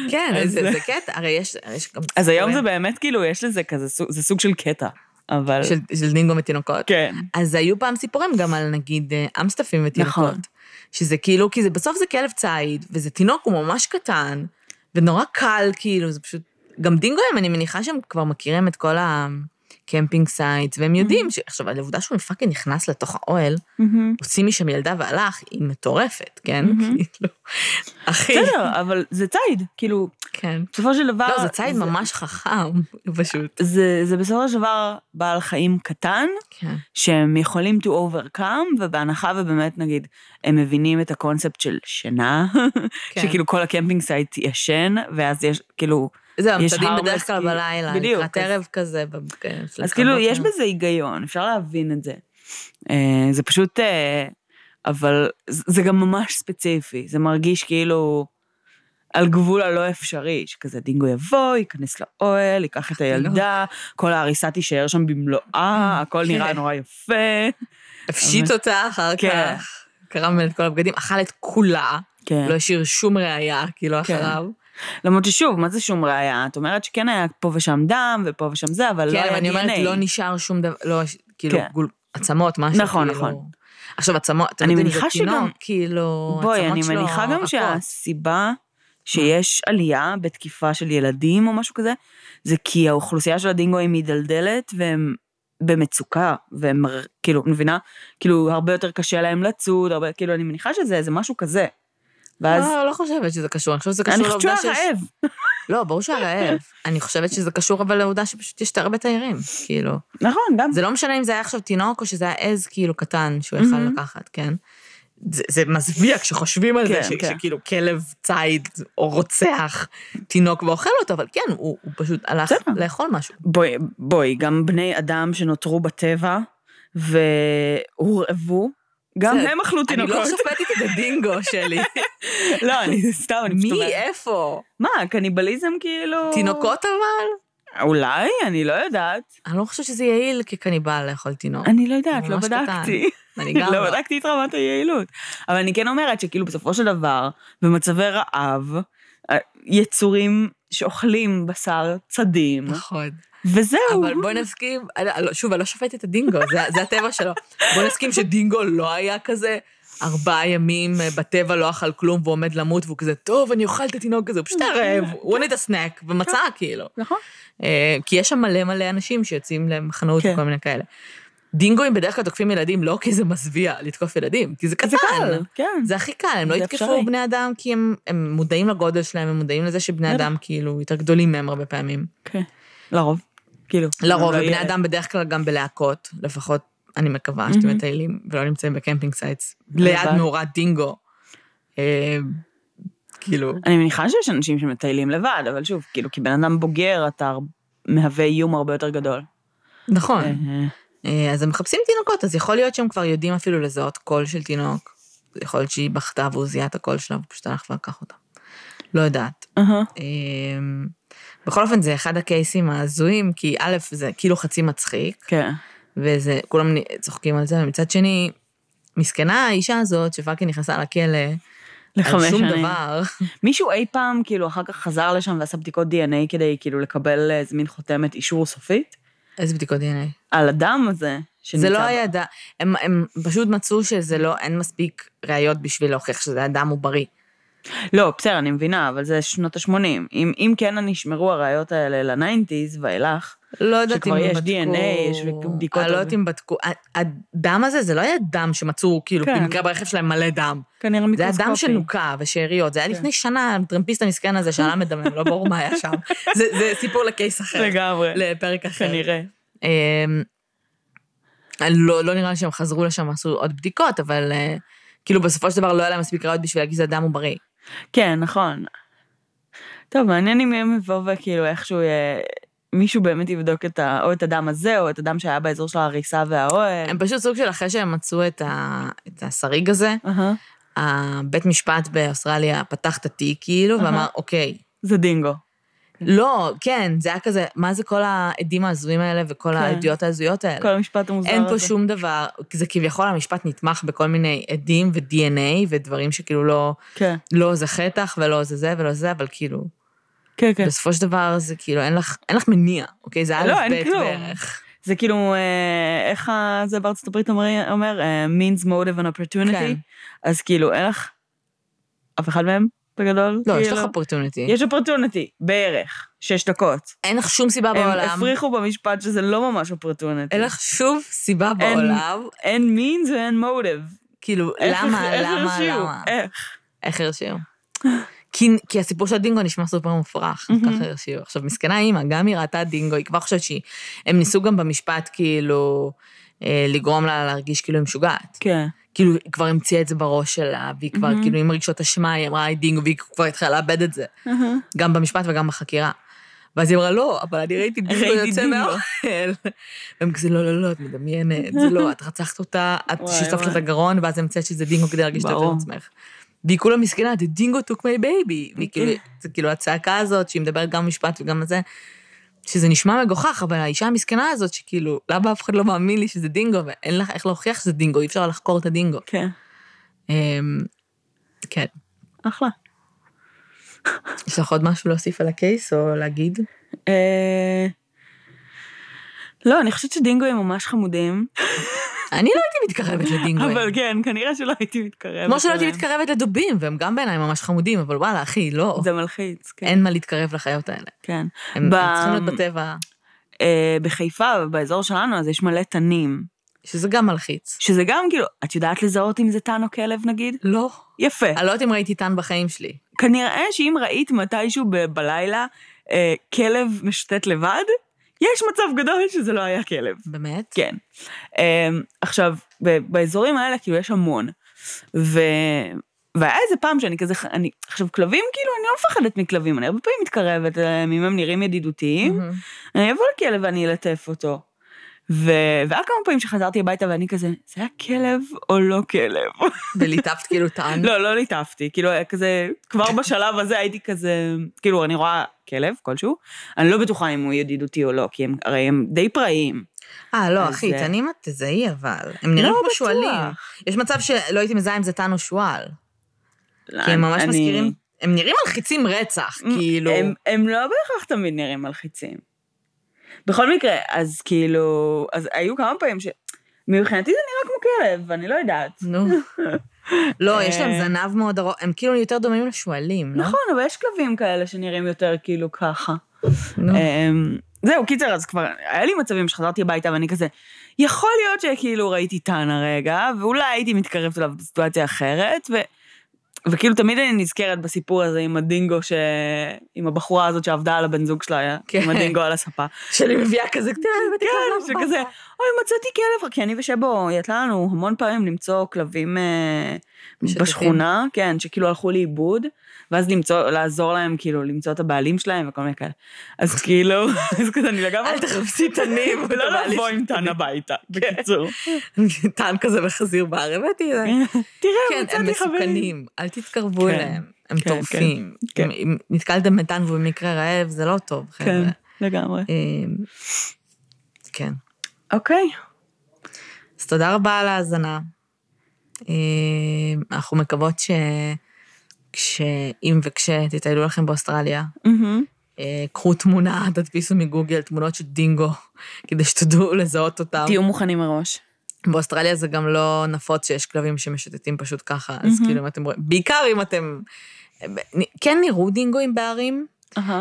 כן, זה זה קטע, הרי יש יש גם... אז היום זה סיפורים באמת, כאילו, יש לזה כזה, זה סוג של קטע, אבל... של של דינגו מתינוקות. כן. אז היו פעם סיפורים גם על נגיד אה, אמסטפים ותינוקות. נכון. שזה כאילו, כי זה בסוף זה כלב ציד, וזה תינוק, הוא ממש קטן, ונורא קל, כאילו, זה פשוט... גם דינגויים, אני מניחה שהם כבר מכירים את כל ה camping sites, והם יודעים ש... עכשיו, העובדה שהוא fucking נכנס לתוך האוהל, מהמם. הוציא משם ילדה והלך, היא מטורפת, כן? כאילו, אחי. בסדר, אבל זה ציד, כאילו, כן. בסופו של דבר... לא, זה ציד ממש חכם, פשוט. זה, זה בסופו של דבר בעל חיים קטן, כן. שהם יכולים to overcome, ובהנחה ובאמת נגיד, הם מבינים את הקונספט של שינה, כן. שכאילו כל ה camping site ישן, ואז יש כאילו, זהו, harmless, בדרך כלל בלילה, לקראת ערב כזה. כן, אז כאילו. יש בזה היגיון, אפשר להבין את זה. אה, זה פשוט, אה, אבל זה גם ממש ספציפי, זה מרגיש כאילו על גבול הלא אפשרי, שכזה דינגו יבוא, ייכנס לאוהל, ייקח את הילדה, כל הזירה תישאר שם במלואה, הכל נראה כן. נורא יפה. הפשיט אותה אחר כן. כך, קרם את כל הבגדים, אכל את כולה. לא השאיר שום ראייה, כאילו. אחריו. למרות ששוב, מה זה שום ראייה? את אומרת שכן היה פה ושם דם, ופה ושם זה, אבל לא כן, היה אבל אני אומרת. לא נשאר שום דבר, לא, כאילו, כן. גול- עצמות, משהו, נכון, כאילו. נכון. עכשיו, עצמות, אתם אני יודעים, זה מניחה שגם- תינוק, כאילו, בואי, אני שלו מניחה גם רכות. שהסיבה שיש עלייה בתקיפה של ילדים או משהו כזה, זה כי האוכלוסייה של הדינגואים מידלדלת והם במצוקה, והם כאילו, מבינה? כאילו, הרבה יותר קשה להם לצוד, הרבה, כאילו, אני מניחה שזה איזה משהו כזה. ואז, לא, לא חושבת שזה קשור, אני חושבת שזה קשור אני חושבת שהוא לעובדה שיש... רעב. לא, ברור שהוא רעב. אני חושבת שזה קשור אבל לעובדה שפשוט יש הרבה תיירים, כאילו. נכון, גם. זה לא משנה אם זה היה עכשיו תינוק או שזה היה עז כאילו קטן שהוא יכל מהמם. לקחת, כן? זה, זה מזוויע כשחושבים על כן, זה, ש, כן. שכאילו כלב ציד או רוצח תינוק ואוכל אותו, אבל כן, הוא, הוא פשוט הלך בסדר. לאכול משהו. בואי, בואי, גם בני אדם שנותרו בטבע והורעבו, גם הם אכלו אני תינוקות. לא שופטת את הדינגו שלי. לא, אני סתם, אני פשוט מי, אומרת. איפה? מה, קניבליזם כאילו... תינוקות אבל? אולי, אני לא יודעת. אני לא חושבת שזה יעיל כקניבל לאכול תינוק. אני לא יודעת, לא. בדקתי. אני גם לא לא. בדקתי את רמת היעילות. אבל אני כן אומרת שכאילו בסופו של דבר, במצבי רעב, יצורים שאוכלים בשר צדים, נכון. וזהו. אבל בואי נסכים, אני- לא, שוב, אני לא שופטת את הדינגו, זה, זה הטבע שלו. בואי נסכים שדינגו לא היה כזה ארבעה ימים בטבע, לא אכל כלום ועומד למות, והוא כזה, טוב, אני אוכל את התינוק הזה, הוא פשוט היה רעב, הוא wanted a snack, ומצא כאילו. נכון. אה, כי יש שם מלא מלא אנשים שיוצאים למחנאות כן. וכל מיני כאלה. דינגואים בדרך כלל תוקפים ילדים לא כי זה מזוויע לתקוף ילדים, כי זה קטן. זה קל, כן. זה הכי קל, הם לא יתקפו אפשרי. בני אדם כי הם, הם מודעים לגודל שלהם, הם מודעים לזה שבני. אדם כאילו יותר גדולים מהם הרבה פעמים. כן. לרוב. כאילו. לרוב, לא יהיה- ובני אדם בדרך כלל גם בלהקות, לפחות אני מקווה שאתם. מטיילים ולא נמצאים ב camping sites, ליד. מאורת דינגו. אה, כאילו, אני מניחה שיש אנשים שמטיילים לבד, אבל שוב, כאילו, כי בן אדם בוגר, אתה מהווה איום הרבה יותר גדול. נכון. אה, אה, אז הם מחפשים תינוקות, אז יכול להיות שהם כבר יודעים אפילו לזהות קול של תינוק. יכול להיות שהיא בכתה והוא זיהה את הקול שלה, ופשוט הלך ולקח אותה. לא יודעת. אה, בכל אופן, זה אחד הקייסים ההזויים, כי א', זה כאילו חצי מצחיק, כן. וזה, כולם צוחקים על זה, ומצד שני, מסכנה האישה הזאת, שפאקינג נכנסה לכלא, על שום שנים. דבר. מישהו אי פעם, כאילו, אחר כך חזר לשם ועשה בדיקות DNA כדי, כאילו, לקבל איזה מין חותמת אישור סופית? איזה בדיקות דנ"א? על הדם הזה שנמצא זה לא. היה דם, הם, הם פשוט מצאו שזה לא, אין מספיק ראיות בשביל להוכיח שזה הדם הוא בריא. לא, בסדר, אני מבינה, אבל זה שנות ה-80. אם, אם כן נשמרו הראיות האלה ל nineties ואילך, לא יודעת שכבר אם יש בדקו... DNA, יש בדיקות אני לא. יודעת אם בדקו... הדם הזה, זה לא היה דם שמצאו, כאילו, כן. במקרה ברכב שלהם מלא דם. כנראה זה היה דם מיקרוסקופי. שנוקה ושאריות. זה היה כן. לפני שנה, הטרמפיסט המסכן הזה שעלה מדמם, לא ברור מה היה שם. זה זה סיפור ל case אחר. לגמרי, לפרק אחר. כנראה. אמ, לא, לא נראה לי שהם חזרו לשם, עשו עוד בדיקות, אבל אה, כאילו בסופו של דבר לא היה להם מספיק ראיות בשביל להגיד שהדם הוא בריא. כן, נכון. טוב, מעניין אם הם יבואו וכאילו איכשהו יהיה... מישהו באמת יבדוק את ה... או את הדם הזה, או את הדם שהיה באזור של ההריסה והאוהל. הם פשוט סוג של אחרי שהם מצאו את, ה, את השריג הזה, אהה, הבית משפט באוסטרליה פתח את התיק כאילו, אהה. ואמר, אוקיי, זה דינגו. לא, כן, זה היה כזה, מה זה כל העדים ההזויים האלה וכל כן. העדויות ההזויות האלה? כל המשפט המוזר הזה. אין פה שום דבר, זה כביכול המשפט נתמך בכל מיני עדים ו-DNA ודברים שכאילו לא, כן, לא זה חטח ולא זה זה ולא זה, אבל כאילו, כן, כן. בסופו של דבר זה כאילו, אין לך, אין לך מניע, אוקיי? זה לא, א' אין ב'. בערך. זה כאילו, אה, איך זה בארצות הברית אומר, אומר אה, means motive and opportunity, כן. אז כאילו, אין לך אף אחד מהם בגדול? לא, יש כאילו? לך אופורטוניטי. יש opportunity, בערך, שש דקות. אין לך שום סיבה הם בעולם, הפריחו במשפט שזה לא ממש opportunity. אין לך שום סיבה בעולם, אין means ואין motive. כאילו, למה, למה? למה? איך? איך הרשיעו? כי, כי הסיפור של הדינגו נשמע סופר מופרך. ככה הרשיעו. עכשיו, מסכנה אימא, גם היא ראתה דינגו, היא כבר חושבת שהיא... הם ניסו גם במשפט, כאילו, אה, לגרום לה להרגיש כאילו היא משוגעת. כן. כאילו, היא כבר המציאה את זה בראש שלה, והיא כבר, מהמם. כאילו, עם רגשות אשמה, היא אמרה, היי דינגו, והיא כבר התחילה לאבד את זה. גם במשפט וגם בחקירה. ואז היא אמרה, לא, אבל אני ראיתי דינגו יוצא דינגו." מהאוכל. והם כזה, לא, לא, לא, את מדמיינת, זה לא, את רצחת אותה, את שיספת. את הגרון, ואז המצאת שזה דינגו כדי להרגיש טוב עם. עצמך. והיא כולה מסכנה, the dingo took my baby. והיא כאילו, זה כאילו הצעקה הזאת, שהיא מדברת גם משפט וגם זה, שזה נשמע מגוחך, אבל האישה המסכנה הזאת, שכאילו, למה אף אחד לא מאמין לי שזה דינגו, ואין לך איך להוכיח שזה דינגו, אי אפשר לחקור את הדינגו. כן, אמ, כן. אחלה. יש לך עוד משהו להוסיף על הקייס, או להגיד? לא, אני חושבת שדינגואים ממש חמודים, אני לא הייתי מתקרבת לדינגואים. אבל כן, כנראה שלא הייתי מתקרבת. כמו שלא הייתי. מתקרבת לדובים, והם גם בעיניי ממש חמודים, אבל וואלה, אחי, לא. זה מלחיץ, כן. אין מה להתקרב לחיות האלה. כן. הם ב- צריכים להיות בטבע, אה, בחיפה, באזור שלנו, אז יש מלא תנים, שזה גם מלחיץ. שזה גם כאילו, את יודעת לזהות אם זה תן או כלב נגיד? לא. יפה. אני לא יודעת אם ראיתי טן בחיים שלי. כנראה שאם ראית מתישהו ב- בלילה אה, כלב משוטט לבד, יש מצב גדול שזה לא היה כלב. באמת? כן. אה, עכשיו, באזורים האלה כאילו יש המון. ו... והיה איזה פעם שאני כזה, אני, עכשיו כלבים כאילו, אני לא מפחדת מכלבים, אני הרבה פעמים מתקרבת אליהם, אם הם נראים ידידותיים, מהמם. אני אבוא לכלב ואני אלטף אותו. ו... והיה כמה פעמים שחזרתי הביתה ואני כזה, זה היה כלב או לא כלב? וליטפת כאילו טן. לא, לא ליטפתי, כאילו היה כזה, כבר בשלב הזה הייתי כזה, כאילו אני רואה כלב כלשהו, אני לא בטוחה אם הוא ידידותי או לא, כי הם, הרי הם די פראיים. אה, לא, אחי, אה, תנים את תזהי אבל. הם נראים לא כמו שועלים. יש מצב שלא הייתי מזהה אם זה טן או שועל. לא, כי הם ממש אני- מזכירים, הם נראים מלחיצים רצח, כאילו. הם, הם לא בהכרח תמיד נראים מלחיצים. בכל מקרה, אז כאילו, אז היו כמה פעמים ש... מבחינתי זה נראה כמו כלב, אני לא יודעת. נו. לא, יש להם אה. זנב מאוד ארוך, הם כאילו יותר דומים לשועלים, לא? נכון, אבל יש כלבים כאלה שנראים יותר כאילו ככה. נו. אמ, זהו, קיצר, אז כבר, היה לי מצבים שחזרתי הביתה ואני כזה, יכול להיות שכאילו ראיתי טען הרגע, ואולי הייתי מתקרבת אליו בסיטואציה אחרת, ו... וכאילו תמיד אני נזכרת בסיפור הזה עם הדינגו, ש... עם הבחורה הזאת שעבדה על הבן זוג שלה, כן. עם הדינגו על הספה. שאני מביאה כזה, כן, כלב שכזה. אוי, מצאתי כלב, כי אני ושבו, יצא לנו המון פעמים למצוא כלבים אה. בשכונה, כן, שכאילו הלכו לאיבוד, ואז למצוא, לעזור להם, כאילו, למצוא את הבעלים שלהם וכל מיני כאלה. אז כאילו, אז כזה, אני לגמרי... אל תחפשי תנים. ולא לבוא עם טן הביתה, בקיצור. טען כזה בחזיר בר, הבאתי את זה. תראה, כן, הם מצאתי חברים. מסוכנים, אל תתקרבו כן, אליהם, הם כן, טורפים. כן. אם- נתקלתם בטן והוא במקרה רעב, זה לא טוב, כן, חבר'ה. לגמרי. אמ, כן. אוקיי. אז תודה רבה על ההאזנה. אמ, אנחנו מקוות ש... כשאם וכשתטיילו לכם באוסטרליה. אה, קחו תמונה, תדפיסו מגוגל תמונות של דינגו, כדי שתדעו לזהות אותם. תהיו מוכנים מראש. באוסטרליה זה גם לא נפוץ שיש כלבים שמשוטטים פשוט ככה, אז. כאילו אם אתם רואים, בעיקר אם אתם, כן נראו דינגואים בערים,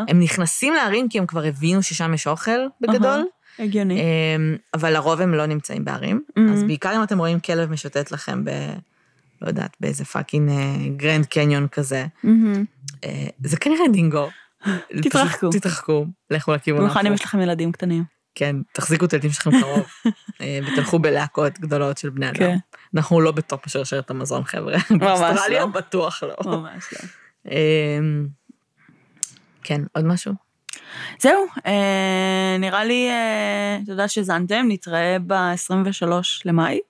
הם נכנסים לערים כי הם כבר הבינו ששם יש אוכל בגדול, הגיוני. אמ, אבל לרוב הם לא נמצאים בערים. אז בעיקר אם אתם רואים כלב משוטט לכם ב... לא יודעת, באיזה fucking אה, גרנד קניון כזה. אה, זה כנראה דינגו. תתרחקו. תתרחקו, לכו לכיוון במיוחד אם ההפוך. יש לכם ילדים קטנים. כן, תחזיקו את הילדים שלכם קרוב, אה, ותלכו בלהקות גדולות של בני אדם. כן. אנחנו לא בטופ שרשרת המזון, חבר'ה. ממש באוסטרליה לא. בטוח לא. ממש לא. אמ, כן, עוד משהו? זהו, אה, נראה לי, תודה שהאזנתם, נתראה ב-23 למאי,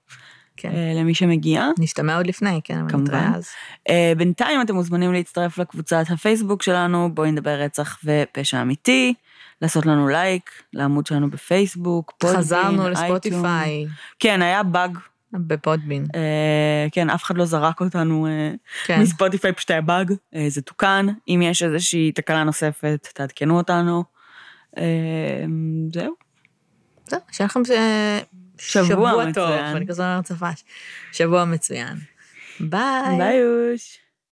כן. אה, למי שמגיע. נשתמע עוד לפני, כן, אבל. נתראה אז. אה, בינתיים אתם מוזמנים להצטרף לקבוצת הפייסבוק שלנו, בואי נדבר רצח ופשע אמיתי, לעשות לנו לייק, לעמוד שלנו בפייסבוק, פודבין, חזרנו. לספוטיפיי, כן, היה באג, בפודבין. אה, כן, אף אחד לא זרק אותנו אה, כן. מספוטיפיי, פשוט היה באג, אה, זה תוקן. אם יש איזושהי תקלה נוספת, תעדכנו אותנו. אה, זהו. זהו, שיהיה לכם ש- שבוע שבוע טוב, מצוין. אני כזה אומרת צפש. שבוע מצוין. ביי. ביי אוש.